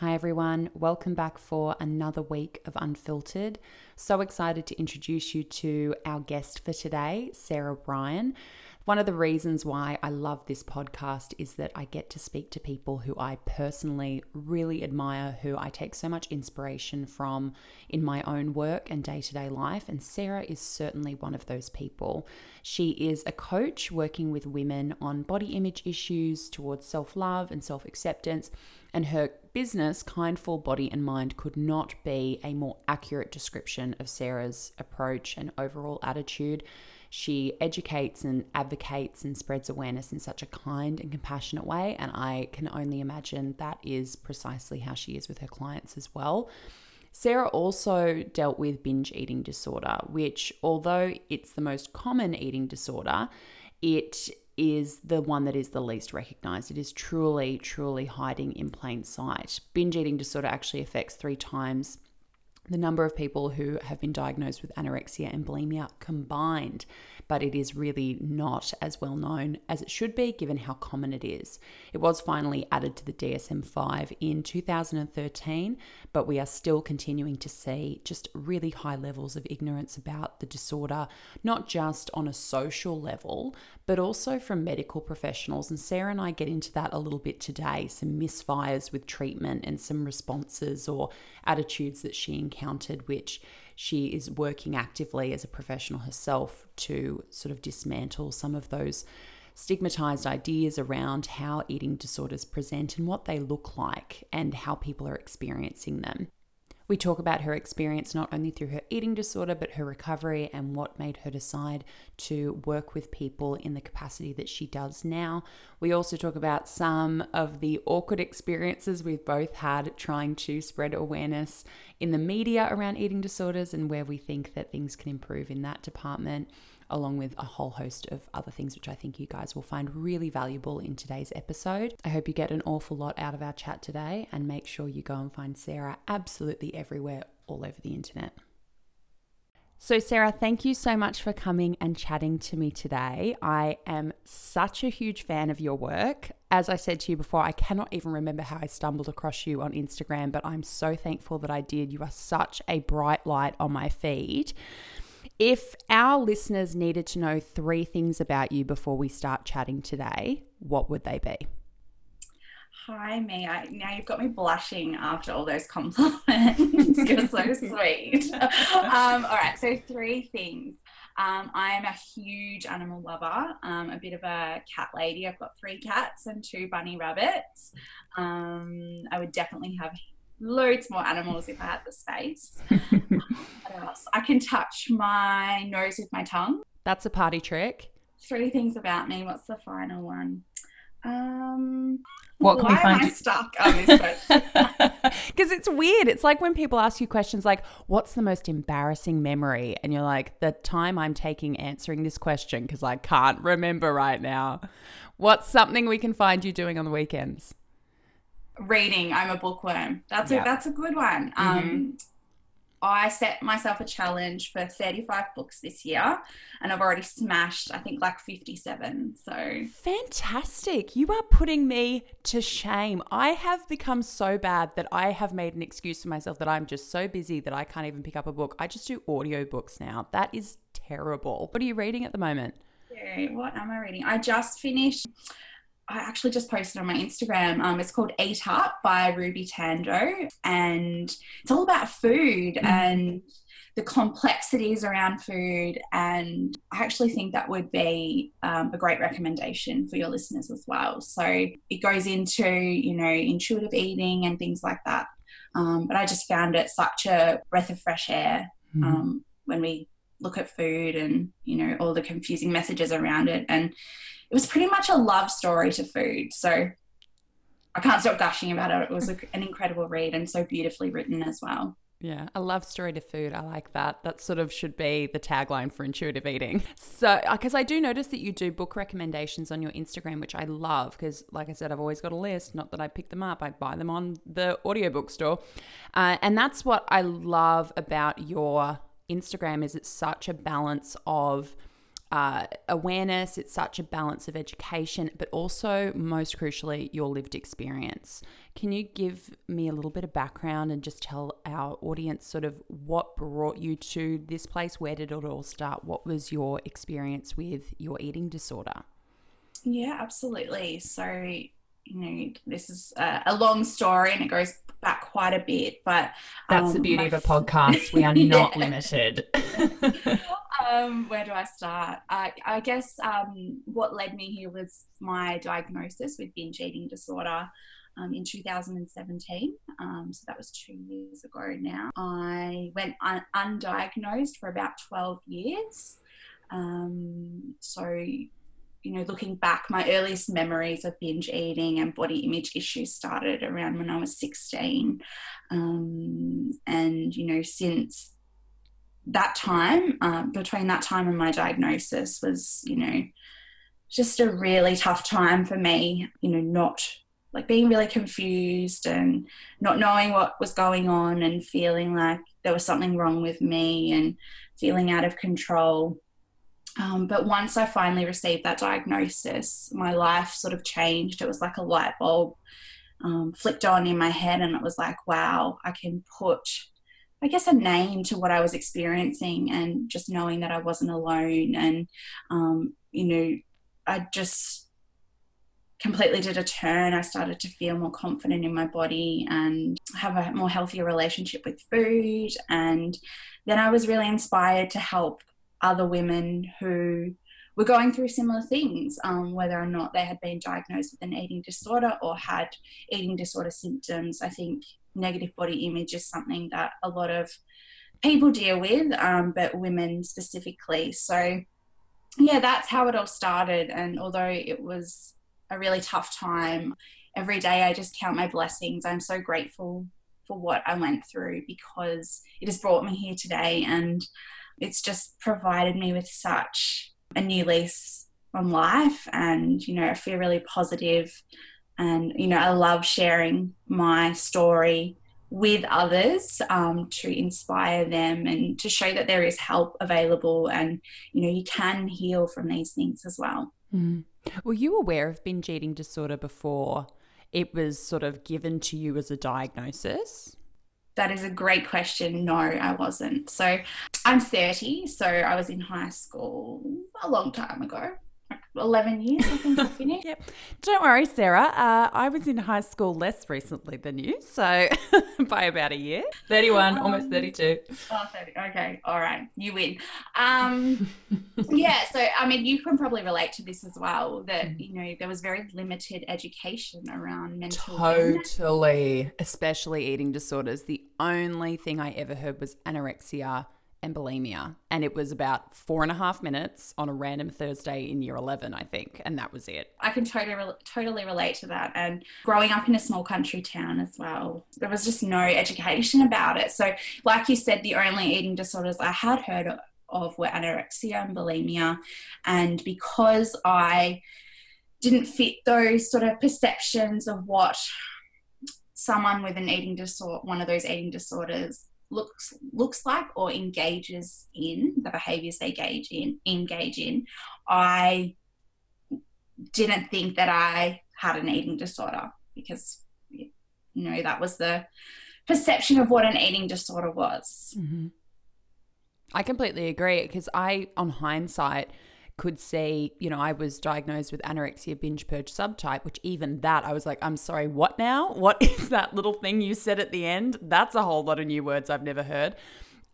Hi, everyone. Welcome back for another week of Unfiltered. So excited to introduce you to our guest for today, Sarah Bryan. One of the reasons why I love this podcast is that I get to speak to people who I personally really admire, who I take so much inspiration from in my own work and day to day life. And Sarah is certainly one of those people. She is a coach working with women on body image issues towards self love and self acceptance and her business, Kindful Body and Mind, could not be a more accurate description of Sarah's approach and overall attitude. She educates and advocates and spreads awareness in such a kind and compassionate way. And I can only imagine that is precisely how she is with her clients as well. Sarah also dealt with binge eating disorder, which, although it's the most common eating disorder, it is the one that is the least recognized. It is truly, truly hiding in plain sight. Binge eating disorder actually affects three times the number of people who have been diagnosed with anorexia and bulimia combined but it is really not as well known as it should be given how common it is. It was finally added to the DSM 5 in 2013, but we are still continuing to see just really high levels of ignorance about the disorder, not just on a social level, but also from medical professionals. And Sarah and I get into that a little bit today some misfires with treatment and some responses or attitudes that she encountered, which she is working actively as a professional herself to sort of dismantle some of those stigmatized ideas around how eating disorders present and what they look like and how people are experiencing them. We talk about her experience not only through her eating disorder, but her recovery and what made her decide to work with people in the capacity that she does now. We also talk about some of the awkward experiences we've both had trying to spread awareness in the media around eating disorders and where we think that things can improve in that department along with a whole host of other things, which I think you guys will find really valuable in today's episode. I hope you get an awful lot out of our chat today and make sure you go and find Sarah absolutely everywhere, all over the internet. So, Sarah, thank you so much for coming and chatting to me today. I am such a huge fan of your work. As I said to you before, I cannot even remember how I stumbled across you on Instagram, but I'm so thankful that I did. You are such a bright light on my feed. If our listeners needed to know three things about you before we start chatting today, what would they be? Hi, me. Now you've got me blushing after all those compliments. You're so sweet. Um, all right, so three things. Um, I am a huge animal lover, um, a bit of a cat lady. I've got three cats and two bunny rabbits. Um, I would definitely have loads more animals if I had the space. what else? I can touch my nose with my tongue. That's a party trick. Three things about me. What's the final one? Um, what can we find? Am I stuck on this question? Because it's weird. It's like when people ask you questions like, "What's the most embarrassing memory?" and you're like, "The time I'm taking answering this question because I can't remember right now." What's something we can find you doing on the weekends? Reading. I'm a bookworm. That's yep. a that's a good one. Mm-hmm. Um, I set myself a challenge for 35 books this year, and I've already smashed, I think, like 57. So fantastic! You are putting me to shame. I have become so bad that I have made an excuse for myself that I'm just so busy that I can't even pick up a book. I just do audiobooks now. That is terrible. What are you reading at the moment? What am I reading? I just finished I actually just posted on my Instagram. Um, it's called Eat Up by Ruby Tandoh, and it's all about food mm. and the complexities around food. And I actually think that would be um, a great recommendation for your listeners as well. So it goes into, you know, intuitive eating and things like that. Um, but I just found it such a breath of fresh air mm. when we look at food and, you know, all the confusing messages around it. And it was pretty much a love story to food. So I can't stop gushing about it. It was an incredible read and so beautifully written as well. Yeah, a love story to food. I like that. That sort of should be the tagline for intuitive eating. So, because I do notice that you do book recommendations on your Instagram, which I love because, like I said, I've always got a list. Not that I pick them up, I buy them on the audiobook store. Uh, and that's what I love about your Instagram is it's such a balance of uh, awareness, it's such a balance of education, but also, most crucially, your lived experience. Can you give me a little bit of background and just tell our audience sort of what brought you to this place? Where did it all start? What was your experience with your eating disorder? Yeah, absolutely. So, you know, this is a, a long story and it goes back quite a bit, but that's um, the beauty my... of a podcast. We are not limited. um, where do I start? I, I guess um, what led me here was my diagnosis with binge eating disorder. Um, in 2017. Um, so that was two years ago now. I went un- undiagnosed for about 12 years. Um, so, you know, looking back, my earliest memories of binge eating and body image issues started around when I was 16. Um, and, you know, since that time, um, between that time and my diagnosis, was, you know, just a really tough time for me, you know, not like being really confused and not knowing what was going on and feeling like there was something wrong with me and feeling out of control. Um, but once I finally received that diagnosis, my life sort of changed. It was like a light bulb um, flipped on in my head, and it was like, wow, I can put I guess, a name to what I was experiencing and just knowing that I wasn't alone. And, um, you know, I just completely did a turn. I started to feel more confident in my body and have a more healthier relationship with food. And then I was really inspired to help other women who were going through similar things, um, whether or not they had been diagnosed with an eating disorder or had eating disorder symptoms. I think negative body image is something that a lot of people deal with, um, but women specifically. So, yeah, that's how it all started. And although it was a really tough time, every day I just count my blessings. I'm so grateful for what I went through because it has brought me here today and it's just provided me with such a new lease on life. And, you know, I feel really positive and, you know, I love sharing my story with others um, to inspire them and to show that there is help available and, you know, you can heal from these things as well. Mm. Were you aware of binge eating disorder before it was sort of given to you as a diagnosis? That is a great question. No, I wasn't. So I'm 30, so I was in high school a long time ago. 11 years, I think I finished. yep. Don't worry, Sarah. Uh, I was in high school less recently than you, so by about a year. 31, um, almost 32. Oh, 30. Okay. All right. You win. Um, yeah. So, I mean, you can probably relate to this as well that, mm. you know, there was very limited education around mental Totally. Illness. Especially eating disorders. The only thing I ever heard was anorexia and bulimia. And it was about four and a half minutes on a random Thursday in year 11, I think. And that was it. I can totally, totally relate to that. And growing up in a small country town as well, there was just no education about it. So, like you said, the only eating disorders I had heard of were anorexia and bulimia. And because I didn't fit those sort of perceptions of what someone with an eating disorder, one of those eating disorders, looks looks like or engages in the behaviors they engage in engage in i didn't think that i had an eating disorder because you know that was the perception of what an eating disorder was mm-hmm. i completely agree because i on hindsight could see, you know, I was diagnosed with anorexia binge purge subtype, which even that I was like, I'm sorry, what now? What is that little thing you said at the end? That's a whole lot of new words I've never heard.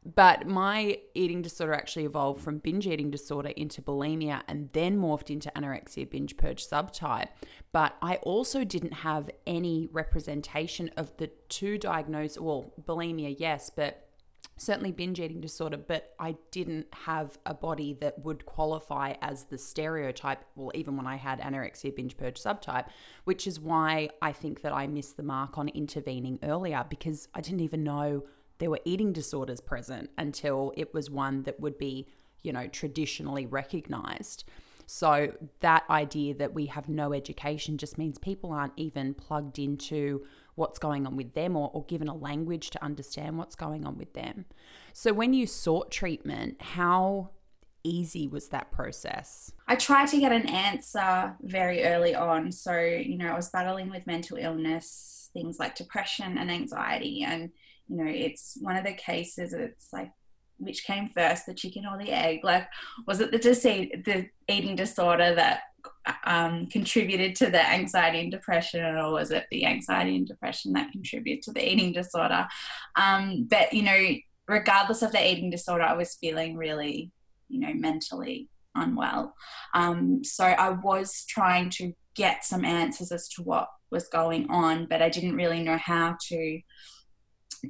But my eating disorder actually evolved from binge eating disorder into bulimia and then morphed into anorexia binge purge subtype. But I also didn't have any representation of the two diagnosed, well, bulimia, yes, but certainly binge eating disorder, but I didn't have a body that would qualify as the stereotype, well, even when I had anorexia binge purge subtype, which is why I think that I missed the mark on intervening earlier because I didn't even know there were eating disorders present until it was one that would be, you know, traditionally recognized. So that idea that we have no education just means people aren't even plugged into what's going on with them or, or given a language to understand what's going on with them. So when you sought treatment, how easy was that process? I tried to get an answer very early on. So, you know, I was battling with mental illness, things like depression and anxiety. And, you know, it's one of the cases, it's like, which came first, the chicken or the egg? Like, was it the, the eating disorder that um, contributed to the anxiety and depression, or was it the anxiety and depression that contributed to the eating disorder? Um, but, you know, regardless of the eating disorder, I was feeling really you know, mentally unwell. Um, so I was trying to get some answers as to what was going on, but I didn't really know how to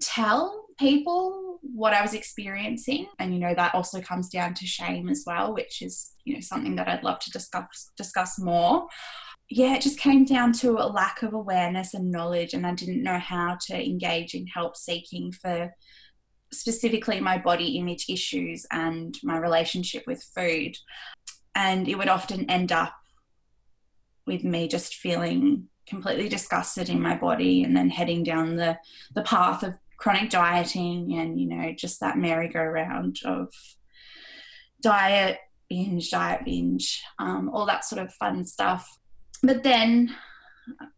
tell people what I was experiencing. And you know, that also comes down to shame as well, which is, you know, something that I'd love to discuss discuss more. Yeah, it just came down to a lack of awareness and knowledge, and I didn't know how to engage in help seeking for specifically my body image issues and my relationship with food. And it would often end up with me just feeling completely disgusted in my body and then heading down the, the path of chronic dieting and, you know, just that merry-go-round of diet, binge, diet, binge, um, all that sort of fun stuff. But then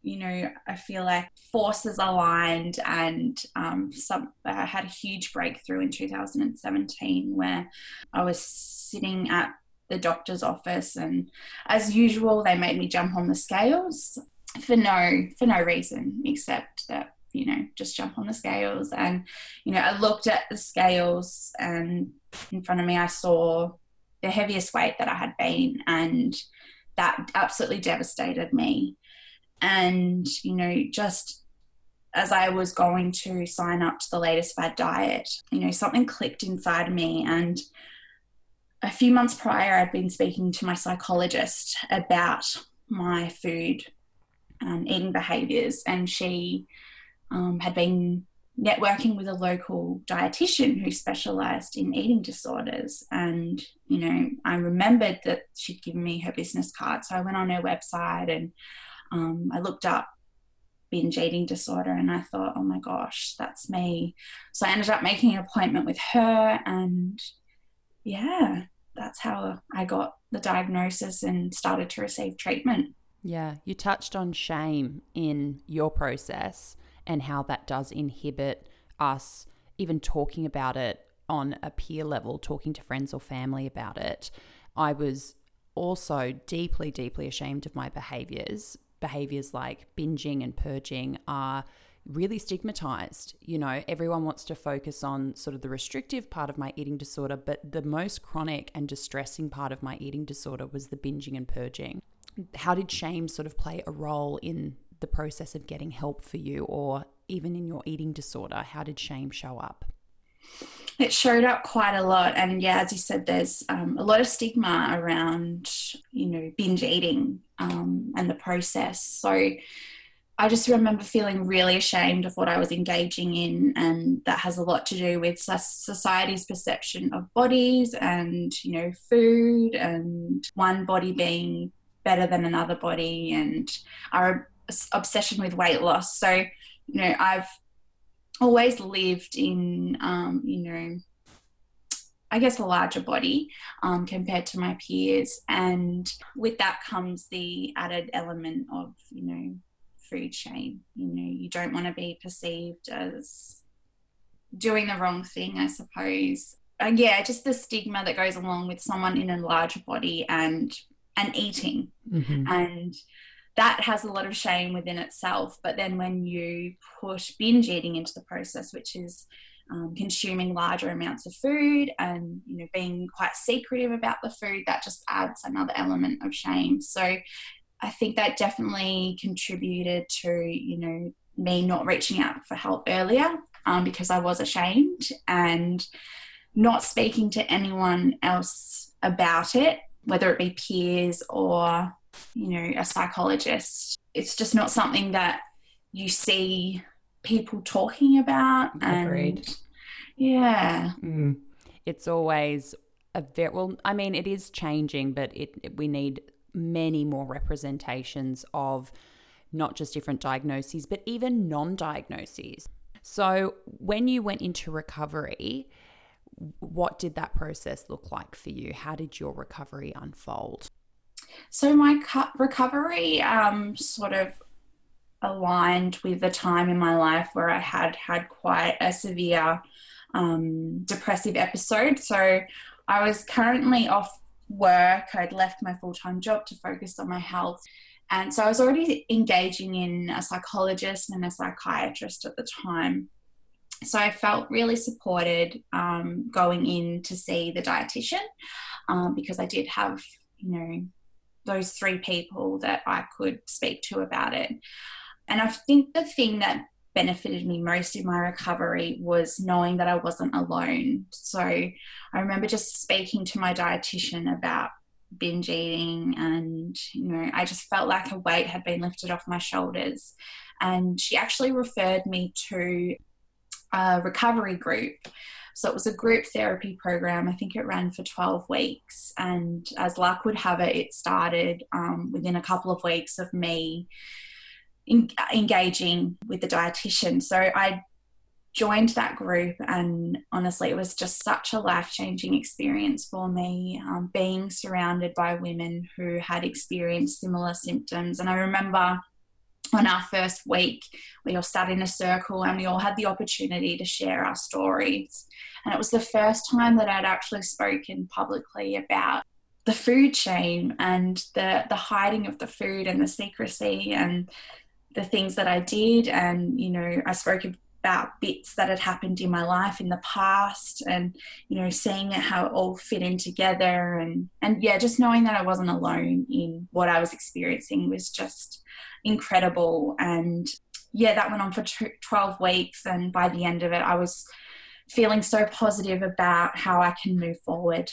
you know, I feel like forces aligned, and um, some I had a huge breakthrough in 2017 where I was sitting at the doctor's office, and as usual, they made me jump on the scales for no for no reason except that you know just jump on the scales. And you know i looked at the scales and in front of me i saw the heaviest weight that i had been and that absolutely devastated me. And, you know, just as I was going to sign up to the latest fad diet, you know, something clicked inside me. And a few months prior, I'd been speaking to my psychologist about my food and eating behaviors, and she um, had been networking with a local dietitian who specialized in eating disorders. And, you know, I remembered that she'd given me her business card. So I went on her website and um, I looked up binge eating disorder and I thought, oh my gosh, that's me. So I ended up making an appointment with her, and yeah, that's how I got the diagnosis and started to receive treatment. Yeah, you touched on shame in your process and how that does inhibit us even talking about it on a peer level, talking to friends or family about it. I was also deeply, deeply ashamed of my behaviors behaviors like binging and purging are really stigmatized. You know, everyone wants to focus on sort of the restrictive part of my eating disorder, but the most chronic and distressing part of my eating disorder was the binging and purging. How did shame sort of play a role in the process of getting help for you or even in your eating disorder? How did shame show up? it showed up quite a lot. And yeah, as you said, there's um, a lot of stigma around, you know, binge eating um, and the process. So I just remember feeling really ashamed of what I was engaging in, and that has a lot to do with society's perception of bodies and, you know, food and one body being better than another body and our obsession with weight loss. So, you know, I've always lived in, um, you know, I guess a larger body um, compared to my peers. And with that comes the added element of, you know, food shame. You know, you don't want to be perceived as doing the wrong thing, I suppose. Uh, yeah, just the stigma that goes along with someone in a larger body and and eating. Mm-hmm. And that has a lot of shame within itself. But then when you put binge eating into the process, which is um, consuming larger amounts of food and you know being quite secretive about the food, that just adds another element of shame. So I think that definitely contributed to you know me not reaching out for help earlier um, because I was ashamed and not speaking to anyone else about it, whether it be peers or you know, a psychologist. It's just not something that you see people talking about. Agreed. And yeah. Mm. It's always a very, well, I mean, it is changing, but it, it we need many more representations of not just different diagnoses, but even non diagnoses. So, when you went into recovery, what did that process look like for you? How did your recovery unfold? So my recovery um, sort of aligned with the time in my life where I had had quite a severe um, depressive episode. So I was currently off work. I'd left my full time job to focus on my health. And so I was already engaging in a psychologist and a psychiatrist at the time. So I felt really supported um, going in to see the dietitian um, because I did have, you know, those three people that I could speak to about it. And I think the thing that benefited me most in my recovery was knowing that I wasn't alone. So I remember just speaking to my dietitian about binge eating and you know I just felt like a weight had been lifted off my shoulders and she actually referred me to a recovery group so it was a group therapy program. I think it ran for 12 weeks. And as luck would have it, it started um, within a couple of weeks of me in, engaging with the dietitian. So I joined that group, and honestly, it was just such a life changing experience for me um, being surrounded by women who had experienced similar symptoms. And I remember on our first week, we all sat in a circle and we all had the opportunity to share our stories. And it was the first time that I'd actually spoken publicly about the food shame and the the hiding of the food and the secrecy and the things that I did and you know I spoke about bits that had happened in my life in the past and you know seeing how it all fit in together and and yeah just knowing that I wasn't alone in what I was experiencing was just incredible and yeah that went on for 12 weeks and by the end of it I was feeling so positive about how I can move forward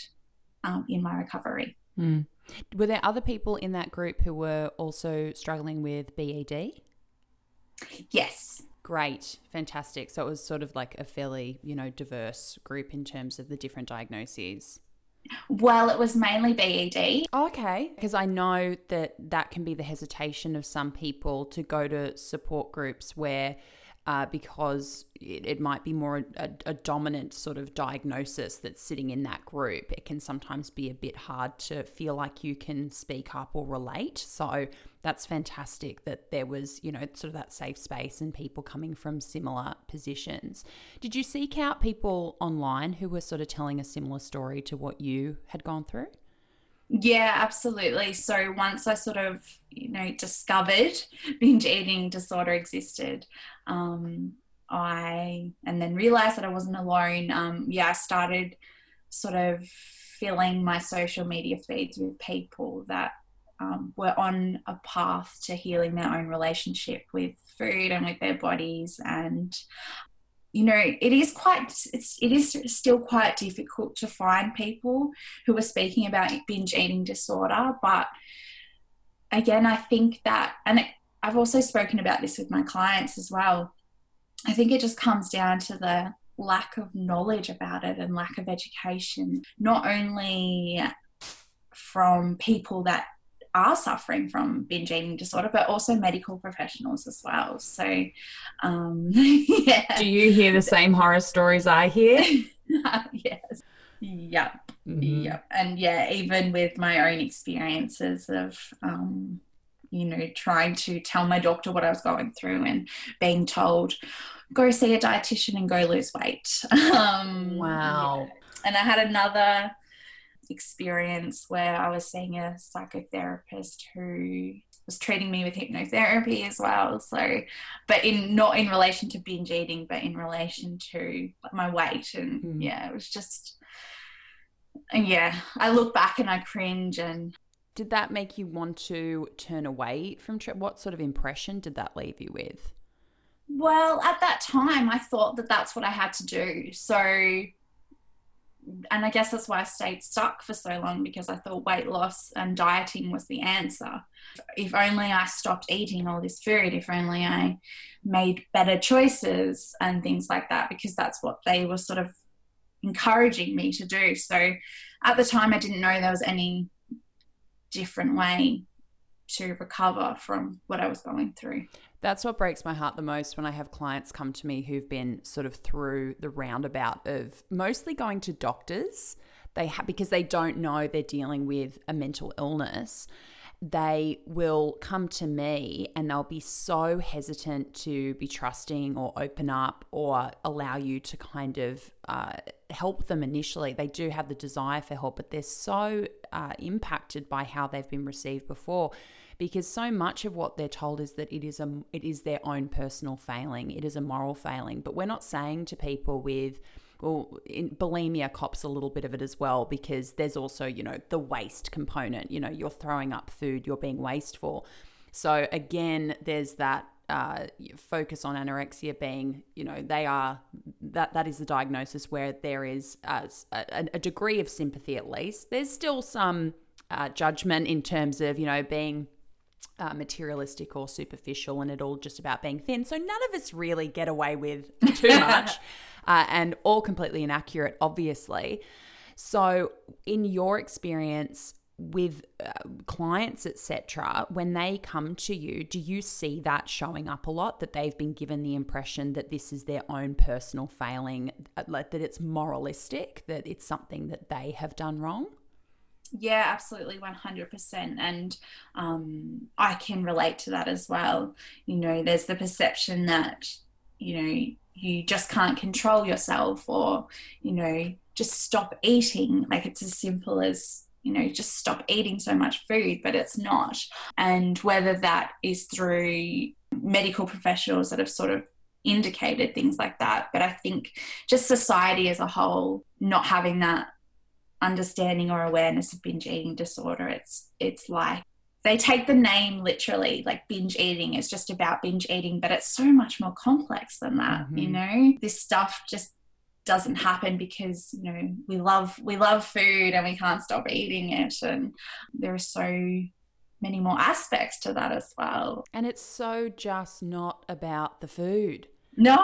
um, in my recovery. Mm. Were there other people in that group who were also struggling with BED? Yes. Great, fantastic. So it was sort of like a fairly, you know, diverse group in terms of the different diagnoses. Well, it was mainly BED. Oh, okay. Because I know that that can be the hesitation of some people to go to support groups where uh, because it, it, might be more a, a, dominant sort of diagnosis that's sitting in that group. It can sometimes be a bit hard to feel like you can speak up or relate. So that's fantastic that there was, you know, sort of that safe space and people coming from similar positions. Did you seek out people online who were sort of telling a similar story to what you had gone through? Yeah, absolutely. So once I sort of, you know, discovered binge eating disorder existed, um, I and then realized that I wasn't alone. Um, yeah, I started sort of filling my social media feeds with people that um, were on a path to healing their own relationship with food and with their bodies and you know it is quite it's it is still quite difficult to find people who are speaking about binge eating disorder but again i think that and it, i've also spoken about this with my clients as well. I think it just comes down to the lack of knowledge about it and lack of education not only from people that are suffering from binge eating disorder, but also medical professionals as well. So, um, yeah. Do you hear the same horror stories I hear? yes. Yep. Mm-hmm. Yep. And yeah, even with my own experiences of, um, you know, trying to tell my doctor what I was going through and being told, go see a dietitian and go lose weight. Um, wow. Yeah. And I had another experience where I was seeing a psychotherapist who was treating me with hypnotherapy as well. So, but in not in relation to binge eating, but in relation to my weight. And mm. yeah, it was just, yeah, I look back and I cringe. And did that make you want to turn away from trip? what sort of impression did that leave you with? Well, at that time, I thought that that's what I had to do. So and I guess that's why I stayed stuck for so long because I thought weight loss and dieting was the answer. If only I stopped eating all this food, if only I made better choices and things like that, because that's what they were sort of encouraging me to do. So at the time, I didn't know there was any different way to recover from what I was going through. That's what breaks my heart the most when I have clients come to me who've been sort of through the roundabout of mostly going to doctors. They ha- because they don't know they're dealing with a mental illness they will come to me and they'll be so hesitant to be trusting or open up or allow you to kind of uh, help them initially. They do have the desire for help, but they're so uh, impacted by how they've been received before because so much of what they're told is that it is a it is their own personal failing it is a moral failing but we're not saying to people with well, in bulimia cops a little bit of it as well because there's also, you know, the waste component. You know, you're throwing up food, you're being wasteful. So again, there's that uh, focus on anorexia being, you know, they are that that is the diagnosis where there is a, a degree of sympathy at least. There's still some uh, judgment in terms of, you know, being uh, materialistic or superficial and it all just about being thin. So none of us really get away with too much uh, and all completely inaccurate, obviously. So, in your experience with uh, clients, etc., when they come to you, do you see that showing up a lot? That they've been given the impression that this is their own personal failing, uh, that it's moralistic, that it's something that they have done wrong? Yeah, absolutely, 100%. And um, I can relate to that as well. You know, there's the perception that, you know, you just can't control yourself or, you know, just stop eating. Like it's as simple as, you know, just stop eating so much food, but it's not. And whether that is through medical professionals that have sort of indicated things like that. But I think just society as a whole not having that understanding or awareness of binge eating disorder. It's it's like they take the name literally, like binge eating is just about binge eating, but it's so much more complex than that, mm-hmm. you know? This stuff just doesn't happen because you know we love we love food and we can't stop eating it and there are so many more aspects to that as well and it's so just not about the food no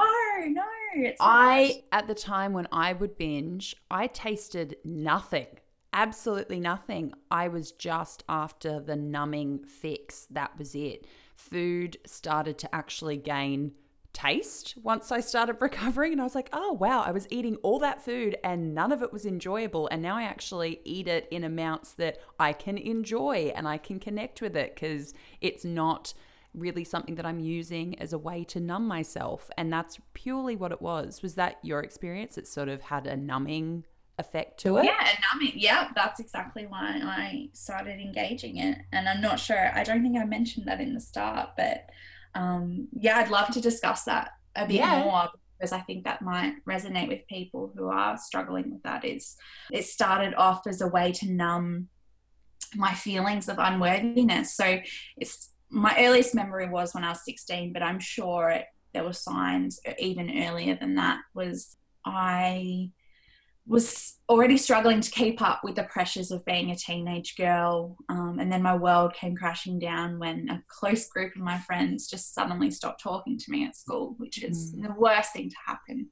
no it's I, at the time when I would binge, I tasted nothing. Absolutely nothing. I was just after the numbing fix. That was it. Food started to actually gain taste once I started recovering. And I was like, oh, wow, I was eating all that food and none of it was enjoyable. And now I actually eat it in amounts that I can enjoy and I can connect with it because it's not really something that I'm using as a way to numb myself. And that's purely what it was. Was that your experience? It sort of had a numbing effect to it? Yeah, numbing. Yeah, that's exactly why I started engaging it. And I'm not sure, I don't think I mentioned that in the start, but um, yeah, I'd love to discuss that a bit yeah. more because I think that might resonate with people who are struggling with that is it started off as a way to numb my feelings of unworthiness. So it's my earliest memory was when I was 16, but I'm sure it, there were signs even earlier than that. Was I was already struggling to keep up with the pressures of being a teenage girl. Um, and then my world came crashing down when a close group of my friends just suddenly stopped talking to me at school, which is mm. the worst thing to happen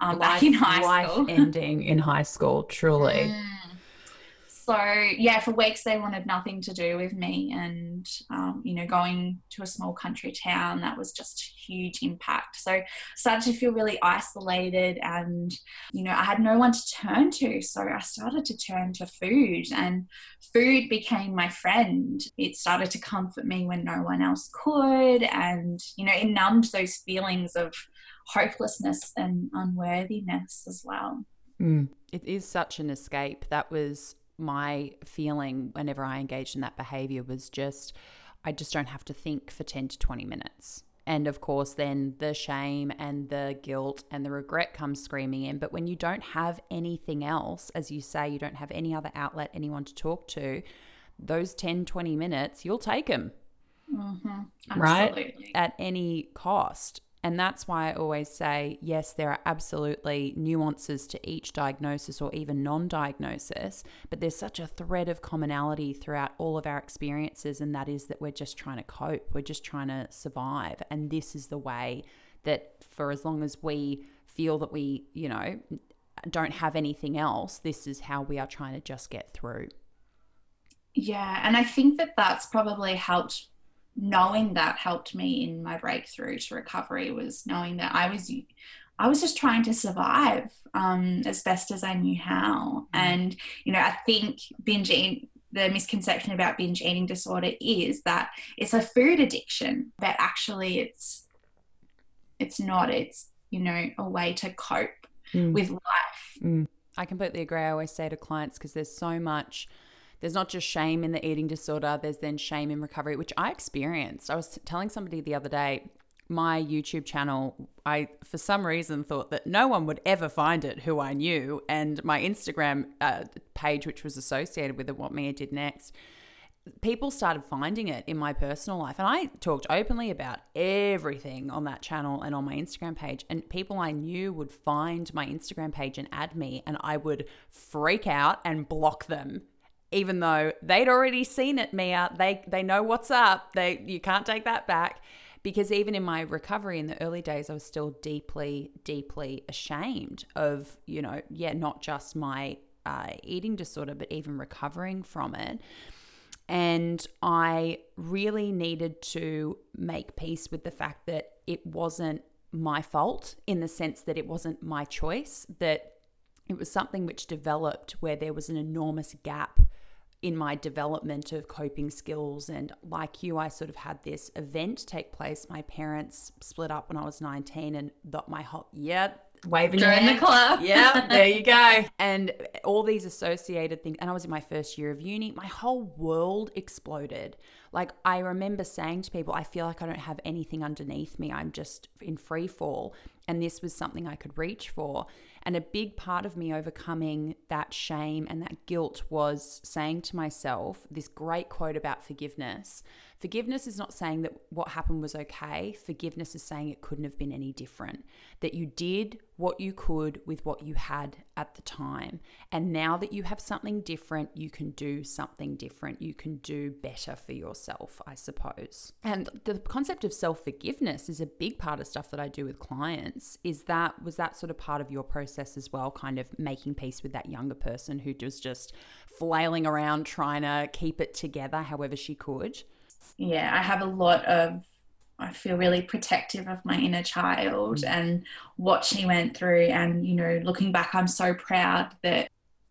um, life, back in high life school. Life ending in high school, truly. Mm so yeah for weeks they wanted nothing to do with me and um, you know going to a small country town that was just huge impact so I started to feel really isolated and you know i had no one to turn to so i started to turn to food and food became my friend it started to comfort me when no one else could and you know it numbed those feelings of hopelessness and unworthiness as well mm. It is such an escape. That was my feeling whenever I engaged in that behavior was just, I just don't have to think for 10 to 20 minutes. And of course, then the shame and the guilt and the regret comes screaming in. But when you don't have anything else, as you say, you don't have any other outlet, anyone to talk to, those 10, 20 minutes, you'll take them. Mm-hmm. Right? At any cost. And that's why I always say yes, there are absolutely nuances to each diagnosis or even non diagnosis, but there's such a thread of commonality throughout all of our experiences, and that is that we're just trying to cope, we're just trying to survive. And this is the way that, for as long as we feel that we, you know, don't have anything else, this is how we are trying to just get through. Yeah. And I think that that's probably helped knowing that helped me in my breakthrough to recovery was knowing that I was I was just trying to survive um, as best as I knew how. Mm. And, you know, I think binge eating, the misconception about binge eating disorder is that it's a food addiction, but actually it's it's not. It's, you know, a way to cope mm. with life. Mm. I completely agree. I always say to clients because there's so much there's not just shame in the eating disorder, there's then shame in recovery, which I experienced. I was telling somebody the other day, my YouTube channel, I for some reason thought that no one would ever find it who I knew, and my Instagram uh, page, which was associated with it, what Mia did next, people started finding it in my personal life, and I talked openly about everything on that channel and on my Instagram page, and people I knew would find my Instagram page and add me, and I would freak out and block them even though they'd already seen it mia. They they know what's up. They you can't take that back. Because even in my recovery in the early days, I was still deeply, deeply ashamed of, you know, yeah, not just my uh, eating disorder, but even recovering from it. And I really needed to make peace with the fact that it wasn't my fault in the sense that it wasn't my choice, that it was something which developed where there was an enormous gap in my development of coping skills. And like you, I sort of had this event take place. My parents split up when I was 19, and my whole, yeah, waving in the club. yeah, there you go. And all these associated things. And I was in my first year of uni. My whole world exploded. Like I remember saying to people, I feel like I don't have anything underneath me. I'm just in free fall. And this was something I could reach for. And a big part of me overcoming that shame and that guilt was saying to myself this great quote about forgiveness. Forgiveness is not saying that what happened was okay. Forgiveness is saying it couldn't have been any different. That you did what you could with what you had at the time. And now that you have something different, you can do something different. You can do better for yourself, I suppose. And the concept of self forgiveness is a big part of stuff that I do with clients. Is that, was that sort of part of your process as well, kind of making peace with that younger person who was just flailing around trying to keep it together however she could? Yeah, I have a lot of I feel really protective of my inner child mm. and what she went through. And, you know, looking back, I'm so proud that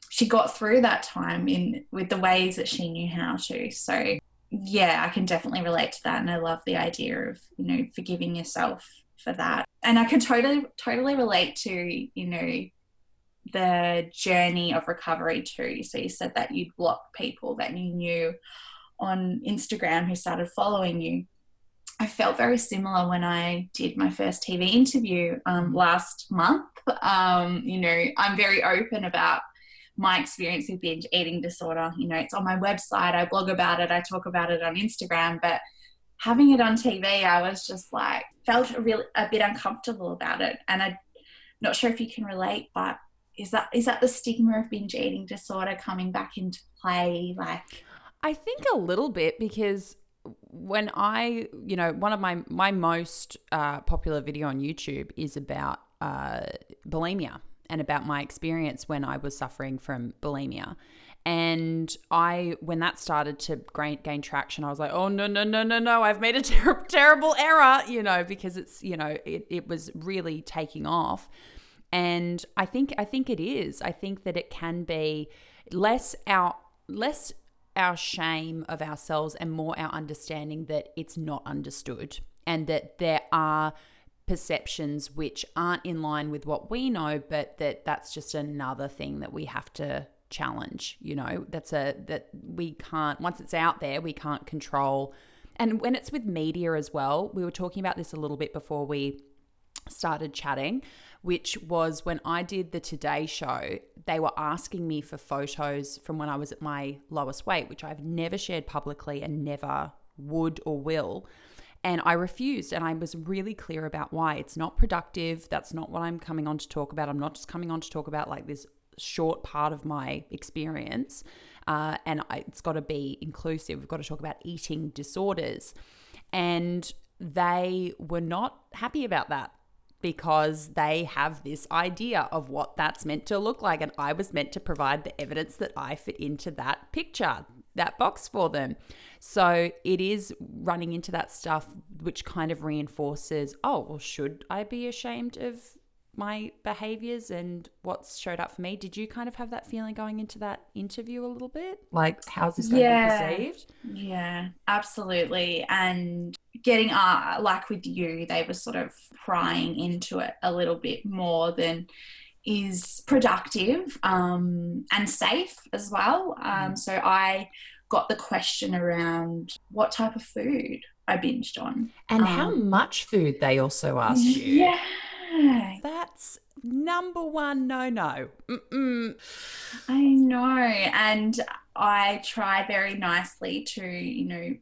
she got through that time in with the ways that she knew how to. So yeah, I can definitely relate to that. And I love the idea of, you know, forgiving yourself for that. And I can totally, totally relate to, you know, the journey of recovery too. So you said that you'd block people that you knew on Instagram who started following you. I felt very similar when I did my first TV interview um, last month. Um, you know, I'm very open about my experience with binge eating disorder. You know, it's on my website, I blog about it, I talk about it on Instagram, but having it on TV, I was just like, felt a, real, a bit uncomfortable about it. And I'm not sure if you can relate, but is that is that the stigma of binge eating disorder coming back into play? Like, I think a little bit because when I, you know, one of my my most uh, popular video on YouTube is about uh, bulimia and about my experience when I was suffering from bulimia. And I, when that started to gain, gain traction, I was like, oh, no, no, no, no, no, I've made a ter- terrible error, you know, because it's, you know, it, it was really taking off. And I think, I think it is. I think that it can be less out, less our shame of ourselves and more our understanding that it's not understood and that there are perceptions which aren't in line with what we know but that that's just another thing that we have to challenge you know? That's a that we can't once it's out there we can't control. And when it's with media as well we were talking about this a little bit before we started chatting which was when I did the Today Show, they were asking me for photos from when I was at my lowest weight, which I've never shared publicly and never would or will. And I refused, and I was really clear about why. It's not productive. That's not what I'm coming on to talk about. I'm not just coming on to talk about like this short part of my experience. Uh, and I, it's got to be inclusive. We've got to talk about eating disorders. And they were not happy about that because they have this idea of what that's meant to look like. And I was meant to provide the evidence that I fit into that picture. that box for them. So it is running into that stuff, which kind of reinforces oh, well, should I be ashamed of my behaviors and what's showed up for me? Did you kind of have that feeling going into that interview a little bit? Like, how's this going yeah. to be perceived? Yeah, absolutely. And getting, uh, like with you, they were sort of prying into it a little bit more than is productive um, and safe as well. Um, mm. so I got the question around what type of food I binged on. And um, how much food they also asked you. Yeah. That's number one no no. I know. And I try very nicely to, you know,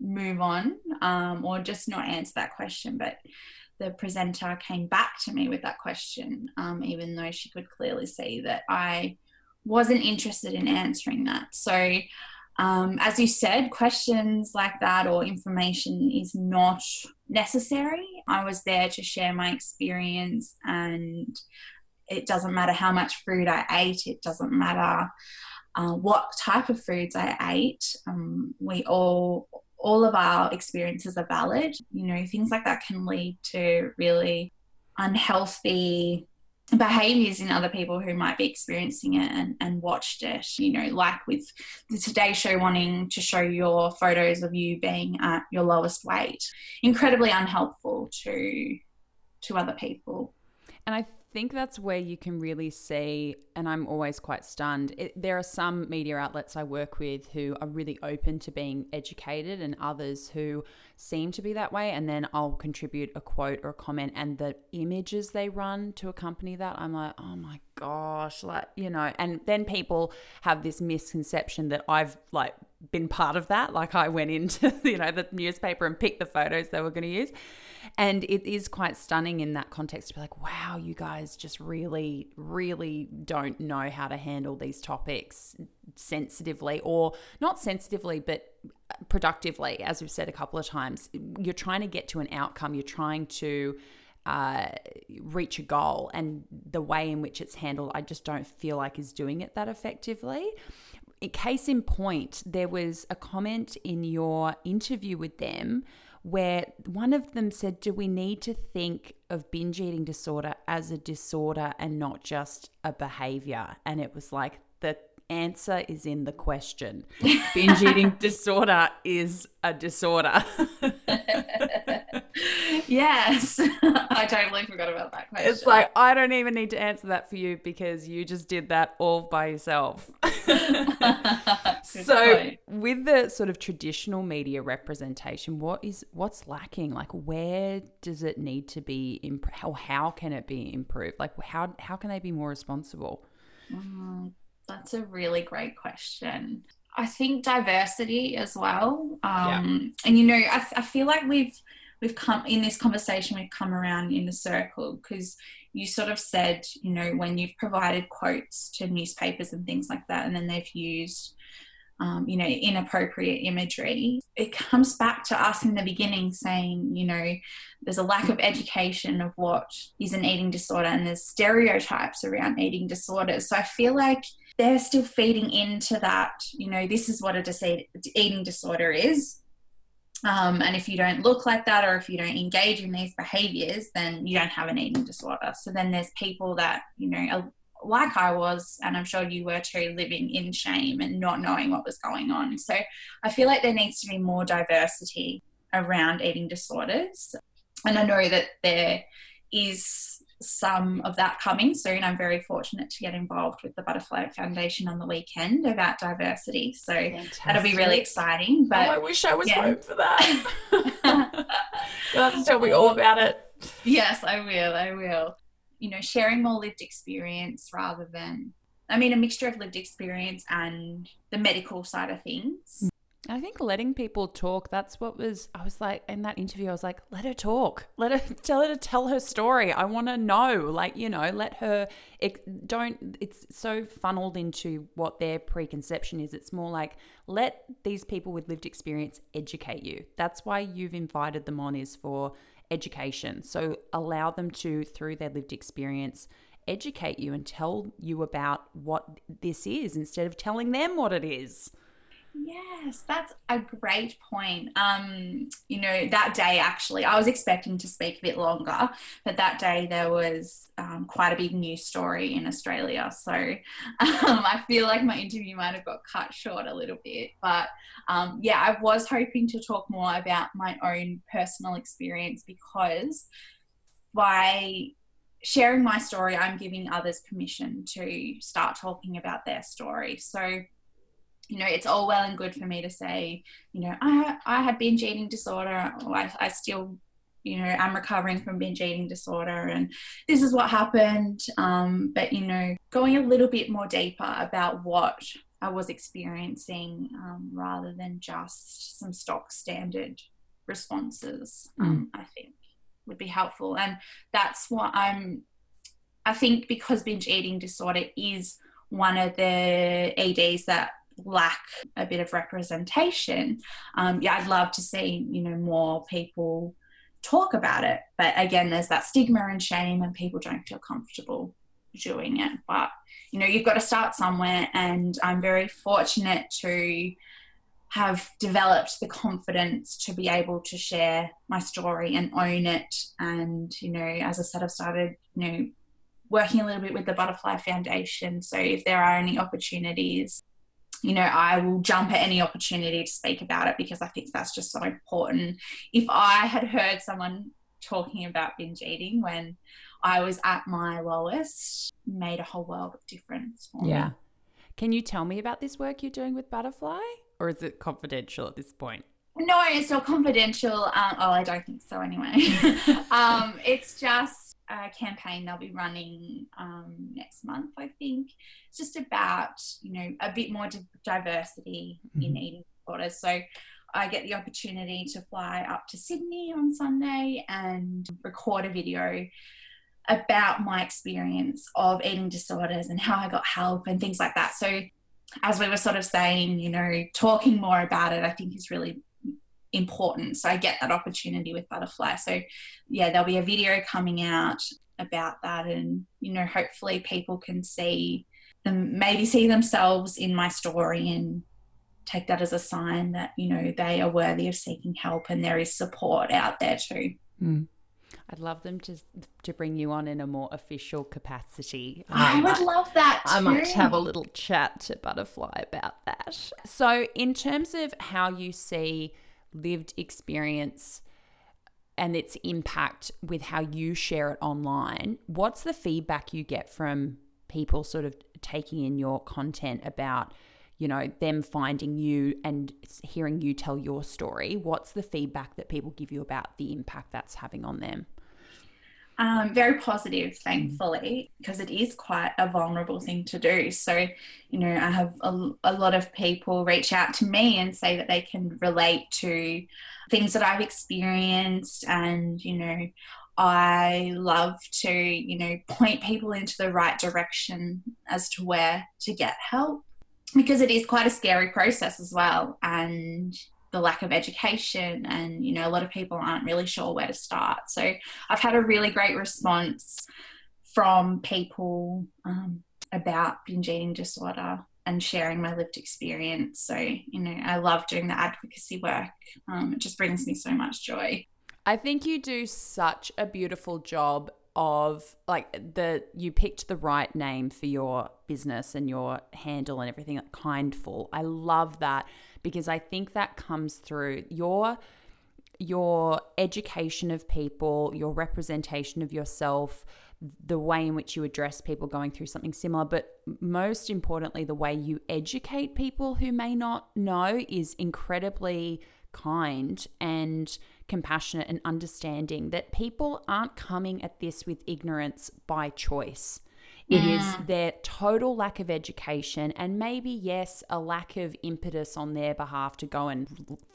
move on um, or just not answer that question. But the presenter came back to me with that question, um, even though she could clearly see that I wasn't interested in answering that. So, um, as you said, questions like that or information is not necessary. I was there to share my experience, and it doesn't matter how much food I ate, it doesn't matter uh, what type of foods I ate. Um, we all all of our experiences are valid. You know, things like that can lead to really unhealthy behaviors in other people who might be experiencing it and, and watched it. You know like with the today show wanting to show your photos of you being at your lowest weight. Incredibly unhelpful to to other people. And i think that's where you can really see, and I'm always quite stunned. It, there are some media outlets I work with who are really open to being educated, and others who seem to be that way. And then I'll contribute a quote or a comment, and the images they run to accompany that, I'm like, oh my gosh, like, you know, and then people have this misconception that I've like been part of that. Like I went into, you know, the newspaper and picked the photos they were going to use. And it is quite stunning in that context to be like, wow, you guys just really, really don't know how to handle these topics sensitively or not sensitively, but productively, as we've said a couple of times. You're trying to get to an outcome, you're trying to uh, reach a goal, and the way in which it's handled, I just don't feel like is doing it that effectively. Case in point, there was a comment in your interview with them where one of them said, Do we need to think of binge eating disorder as a disorder and not just a behavior? And it was like, The answer is in the question. binge eating disorder is a disorder. yes. I totally forgot about that question. It's like, I don't even need to answer that for you because you just did that all by yourself. so, point. with the sort of traditional media representation, what is what's lacking? Like, where does it need to be improved? How, how can it be improved? Like, how, how can they be more responsible? Mm, that's a really great question. I think diversity as well. Um, yeah. And, you know, I, I feel like we've, we've come in this conversation we've come around in a circle because you sort of said you know when you've provided quotes to newspapers and things like that and then they've used um, you know inappropriate imagery it comes back to us in the beginning saying you know there's a lack of education of what is an eating disorder and there's stereotypes around eating disorders so i feel like they're still feeding into that you know this is what a eating disorder is um, and if you don't look like that or if you don't engage in these behaviors, then you don't have an eating disorder. So then there's people that, you know, like I was, and I'm sure you were too, living in shame and not knowing what was going on. So I feel like there needs to be more diversity around eating disorders. And I know that there is some of that coming soon. I'm very fortunate to get involved with the Butterfly Foundation on the weekend about diversity. So Fantastic. that'll be really exciting. Oh, but oh, I wish I was yeah. home for that. You'll have to tell me all about it. Yes, I will. I will. You know, sharing more lived experience rather than, I mean, a mixture of lived experience and the medical side of things. I think letting people talk, that's what was, I was like, in that interview, I was like, let her talk. Let her, tell her to tell her story. I want to know. Like, you know, let her, it, don't, it's so funneled into what their preconception is. It's more like, let these people with lived experience educate you. That's why you've invited them on, is for education. So allow them to, through their lived experience, educate you and tell you about what this is instead of telling them what it is. Yes, that's a great point. Um, you know, that day actually, I was expecting to speak a bit longer, but that day there was um, quite a big news story in Australia. So um, I feel like my interview might have got cut short a little bit. But um, yeah, I was hoping to talk more about my own personal experience because by sharing my story, I'm giving others permission to start talking about their story. So you know, it's all well and good for me to say, you know, I, I had binge eating disorder, or I, I still, you know, I'm recovering from binge eating disorder, and this is what happened. Um, but, you know, going a little bit more deeper about what I was experiencing um, rather than just some stock standard responses, um, mm. I think would be helpful. And that's what I'm, I think because binge eating disorder is one of the EDs that lack a bit of representation, um, yeah, I'd love to see you know more people talk about it. But again, there's that stigma and shame, and people don't feel comfortable doing it. But you know, you've got to start somewhere, and I'm very fortunate to have developed the confidence to be able to share my story and own it. And you know, as I said, I've started you know working a little bit with the Butterfly Foundation. So if there are any opportunities you know, I will jump at any opportunity to speak about it because I think that's just so important. If I had heard someone talking about binge eating when I was at my lowest, made a whole world of difference. yeah. Me. Can you tell me about this work you're doing with Butterfly, or is it confidential at this point? No, it's not confidential. Um, oh, I don't think so. Anyway, um, it's just uh, campaign they'll be running um, next month, I think. It's just about, you know, a bit more diversity mm-hmm. in eating disorders. So I get the opportunity to fly up to Sydney on Sunday and record a video about my experience of eating disorders and how I got help and things like that. So as we were sort of saying, you know, talking more about it, I think is really important. So I get that opportunity with Butterfly. So yeah, there'll be a video coming out about that, and you know, hopefully people can see them, maybe see themselves in my story and take that as a sign that you know they are worthy of seeking help and there is support out there too. Mm. I'd love them to to bring you on in a more official capacity. I, I would love that. Too. I might have a little chat to Butterfly about that. So, in terms of how you see lived experience and its impact with how you share it online, what's the feedback you get from people sort of taking in your content about, you know, them finding you and hearing you tell your story? What's the feedback that people give you about the impact that's having on them? Um, very positive, thankfully, because it is quite a vulnerable thing to do. So, you know, I have a, a, lot of people reach out to me and say that they can relate to things that I've experienced. And, you know, I love to, you know, point people into the right direction as to where to get help because it is quite a scary process as well. And, the lack of education and you know a lot of people aren't really sure where to start. So i've had a really great response from people um, about binge eating disorder and sharing my lived experience. So you know i love doing the advocacy work. Um, it just brings me so much joy. I think you do such a beautiful job of like the you picked the right name for your business and your handle and everything kindful. I love that because I think that comes through your your education of people, your representation of yourself, the way in which you address people going through something similar, but most importantly, the way you educate people who may not know is incredibly kind and compassionate and understanding that people aren't coming at this with ignorance by choice. It is mm. their total lack of education and maybe, yes, a lack of impetus on their behalf to go and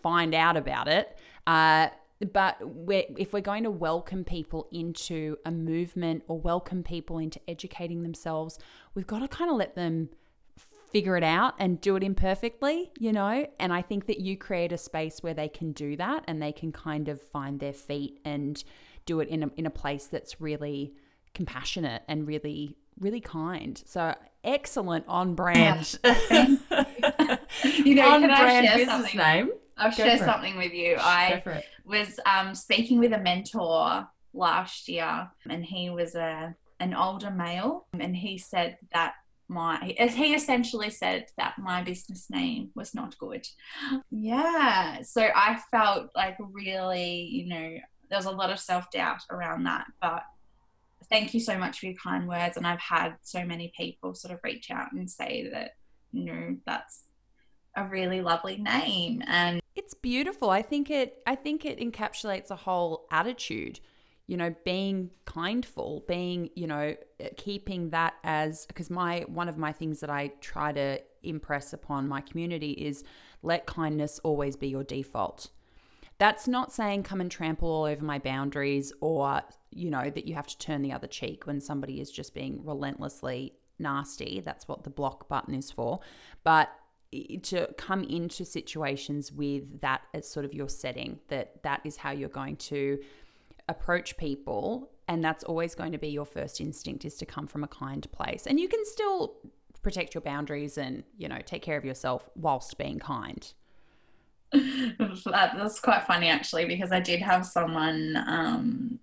find out about it. Uh, but we're, if we're going to welcome people into a movement or welcome people into educating themselves, we've got to kind of let them figure it out and do it imperfectly, you know? And I think that you create a space where they can do that and they can kind of find their feet and do it in a, in a place that's really compassionate and really really kind. So excellent on brand. you know, On can I brand share business something? name. I'll Go share for it. something with you. I was um, speaking with a mentor last year, and he was a an older male, and he said that my he essentially said that my business name was not good. Yeah, so I felt like really, you know, there was a lot of self doubt around that, but. Thank you so much for your kind words, and I've had so many people sort of reach out and say that, you know, that's a really lovely name, and It's beautiful. I think it I think it encapsulates a whole attitude. You know, being kindful, being, you know, keeping that as because my one of my things that I try to impress upon my community is let kindness always be your default. That's not saying come and trample all over my boundaries or, you know, that you have to turn the other cheek when somebody is just being relentlessly nasty. That's what the block button is for. But to come into situations with that as sort of your setting, that that is how you're going to approach people. And that's always going to be your first instinct is to come from a kind place. And you can still protect your boundaries and, you know, take care of yourself whilst being kind. That, that's quite funny actually because I did have someone um,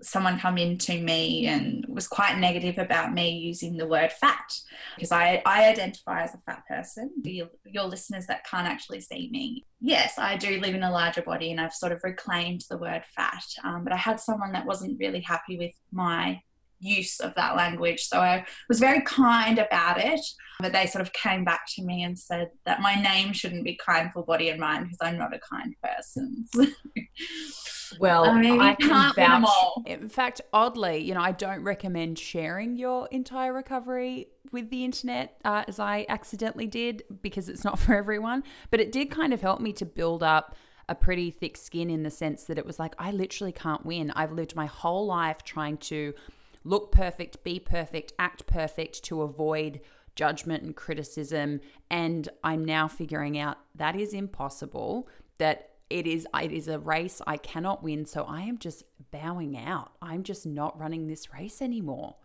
someone come in to me and was quite negative about me using the word fat because I, I identify as a fat person. Your, your listeners that can't actually see me, yes, I do live in a larger body and I've sort of reclaimed the word fat. Um, but I had someone that wasn't really happy with my use of that language. So I was very kind about it. But they sort of came back to me and said that my name shouldn't be Kindful Body and Mind because I'm not a kind person. Well, I mean, I can can't vouch. In fact, oddly, you know, I don't recommend sharing your entire recovery with the internet uh, as I accidentally did because it's not for everyone. But it did kind of help me to build up a pretty thick skin in the sense that it was like, I literally can't win. I've lived my whole life trying to look perfect, be perfect, act perfect to avoid judgment and criticism. And I'm now figuring out that is impossible, that it is it is a race I cannot win, so I am just bowing out. I'm just not running this race anymore.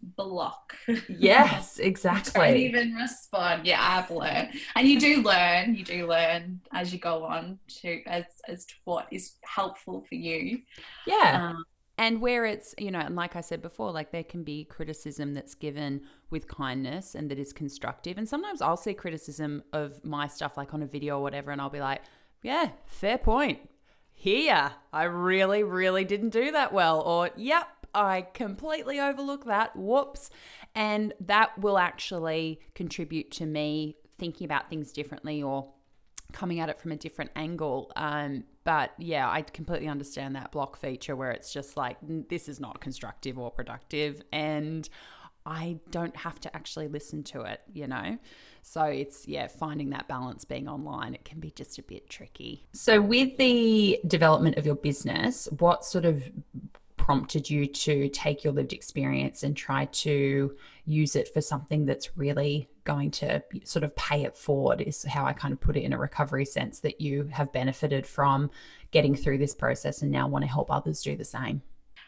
Block. Yes, exactly. Don't even respond. Yeah, I've learned, and you do learn. You do learn as you go on to as as to what is helpful for you. Yeah. Um, And where it's, you know, and like I said before, like there can be criticism that's given with kindness and that is constructive. And sometimes I'll see criticism of my stuff like on a video or whatever, and I'll be like, yeah, fair point. Here, I really, really didn't do that well. Or, yep, I completely overlooked that. Whoops. And that will actually contribute to me thinking about things differently or coming at it from a different angle. Um, but yeah, I completely understand that block feature where it's just like, this is not constructive or productive. And I don't have to actually listen to it, you know? So it's, yeah, finding that balance being online, it can be just a bit tricky. So, with the development of your business, what sort of prompted you to take your lived experience and try to use it for something that's really going to sort of pay it forward? Is how I kind of put it in a recovery sense that you have benefited from getting through this process and now want to help others do the same.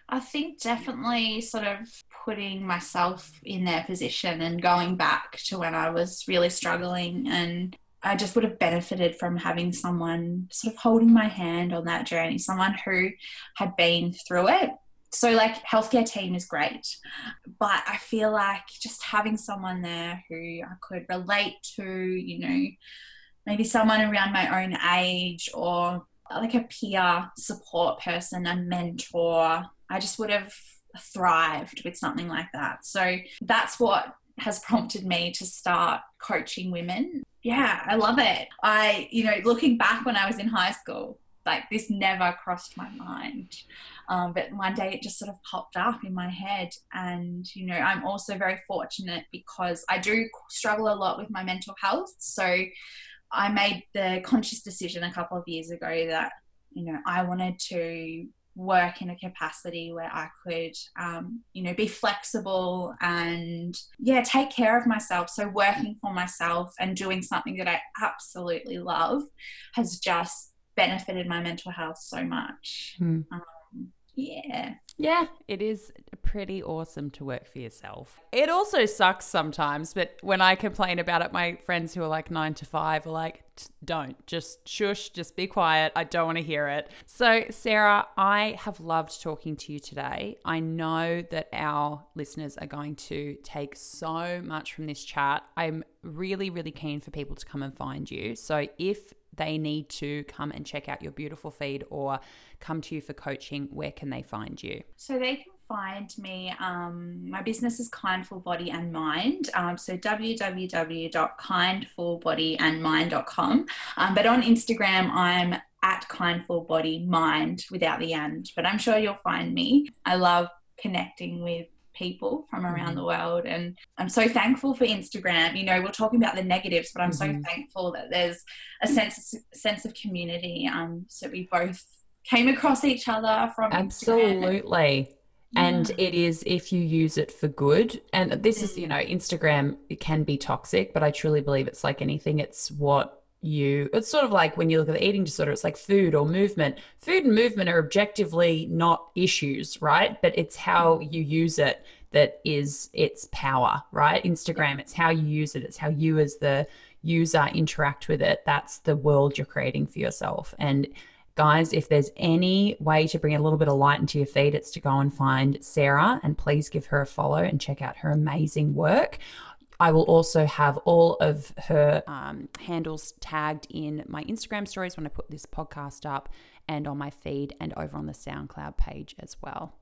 I think definitely sort of putting myself in their position and going back to when I was really struggling and I just would have benefited from having someone sort of holding my hand on that journey, someone who had been through it. So like healthcare team is great, but I feel like just having someone there who I could relate to, you know, maybe someone around my own age or like a peer support person, a mentor, I just would have thrived with something like that. So that's what has prompted me to start coaching women. Yeah, I love it. I, you know, looking back when I was in high school, like this never crossed my mind. Um, but one day it just sort of popped up in my head. And, you know, I'm also very fortunate because I do struggle a lot with my mental health. So I made the conscious decision a couple of years ago that, you know, I wanted to work in a capacity where I could, um, you know, be flexible and, yeah, take care of myself. So, working for myself and doing something that I absolutely love has just benefited my mental health so much. Hmm. Um, Yeah. Yeah, it is pretty awesome to work for yourself. It also sucks sometimes, but when I complain about it, my friends who are like nine to five are like, don't, just shush, just be quiet. I don't want to hear it. So, Sarah, I have loved talking to you today. I know that our listeners are going to take so much from this chat. I'm really, really keen for people to come and find you. So, if they need to come and check out your beautiful feed or come to you for coaching, where can they find you? So they can find me. Um, my business is Kindful Body and Mind. Um, so www.kindfulbodyandmind.com. Um, but on Instagram, I'm at Kindful Body Mind without the end. But I'm sure you'll find me. I love connecting with people from around mm-hmm. the world. And I'm so thankful for Instagram. You know, we're talking about the negatives, but I'm mm-hmm. so thankful that there's a sense sense of community. Um, so we both came across each other from absolutely. Instagram. And yeah. it is if you use it for good. And this is, you mm. know, Instagram it can be toxic, but I truly believe it's like anything. It's what you it's sort of like when you look at the eating disorder it's like food or movement. Food and movement are objectively not issues right? But it's how mm-hmm. you use it that is its power right? Instagram it's how you use it it's how you as the user interact with it. That's the world you're creating for yourself. And guys if there's any way to bring a little bit of light into your feed it's to go and find sarah and please give her a follow and check out her amazing work I will also have all of her um, handles tagged in my Instagram stories when I put this podcast up and on my feed and over on the SoundCloud page as well.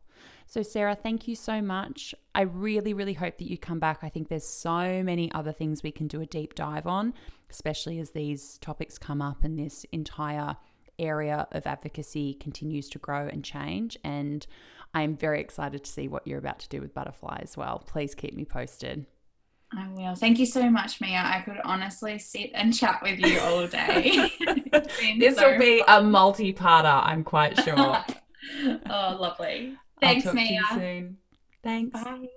So, Sarah, thank you so much. I really, really hope that you come back. I think there's so many other things we can do a deep dive on, especially as these topics come up and this entire area of advocacy continues to grow and change. And I'm very excited to see what you're about to do with Butterfly as well. Please keep me posted. I will. Thank you so much, Mia. I could honestly sit and chat with you all day. this so will be fun. a multi-parter, I'm quite sure. oh, lovely. Thanks, Mia. soon. Thanks. Bye.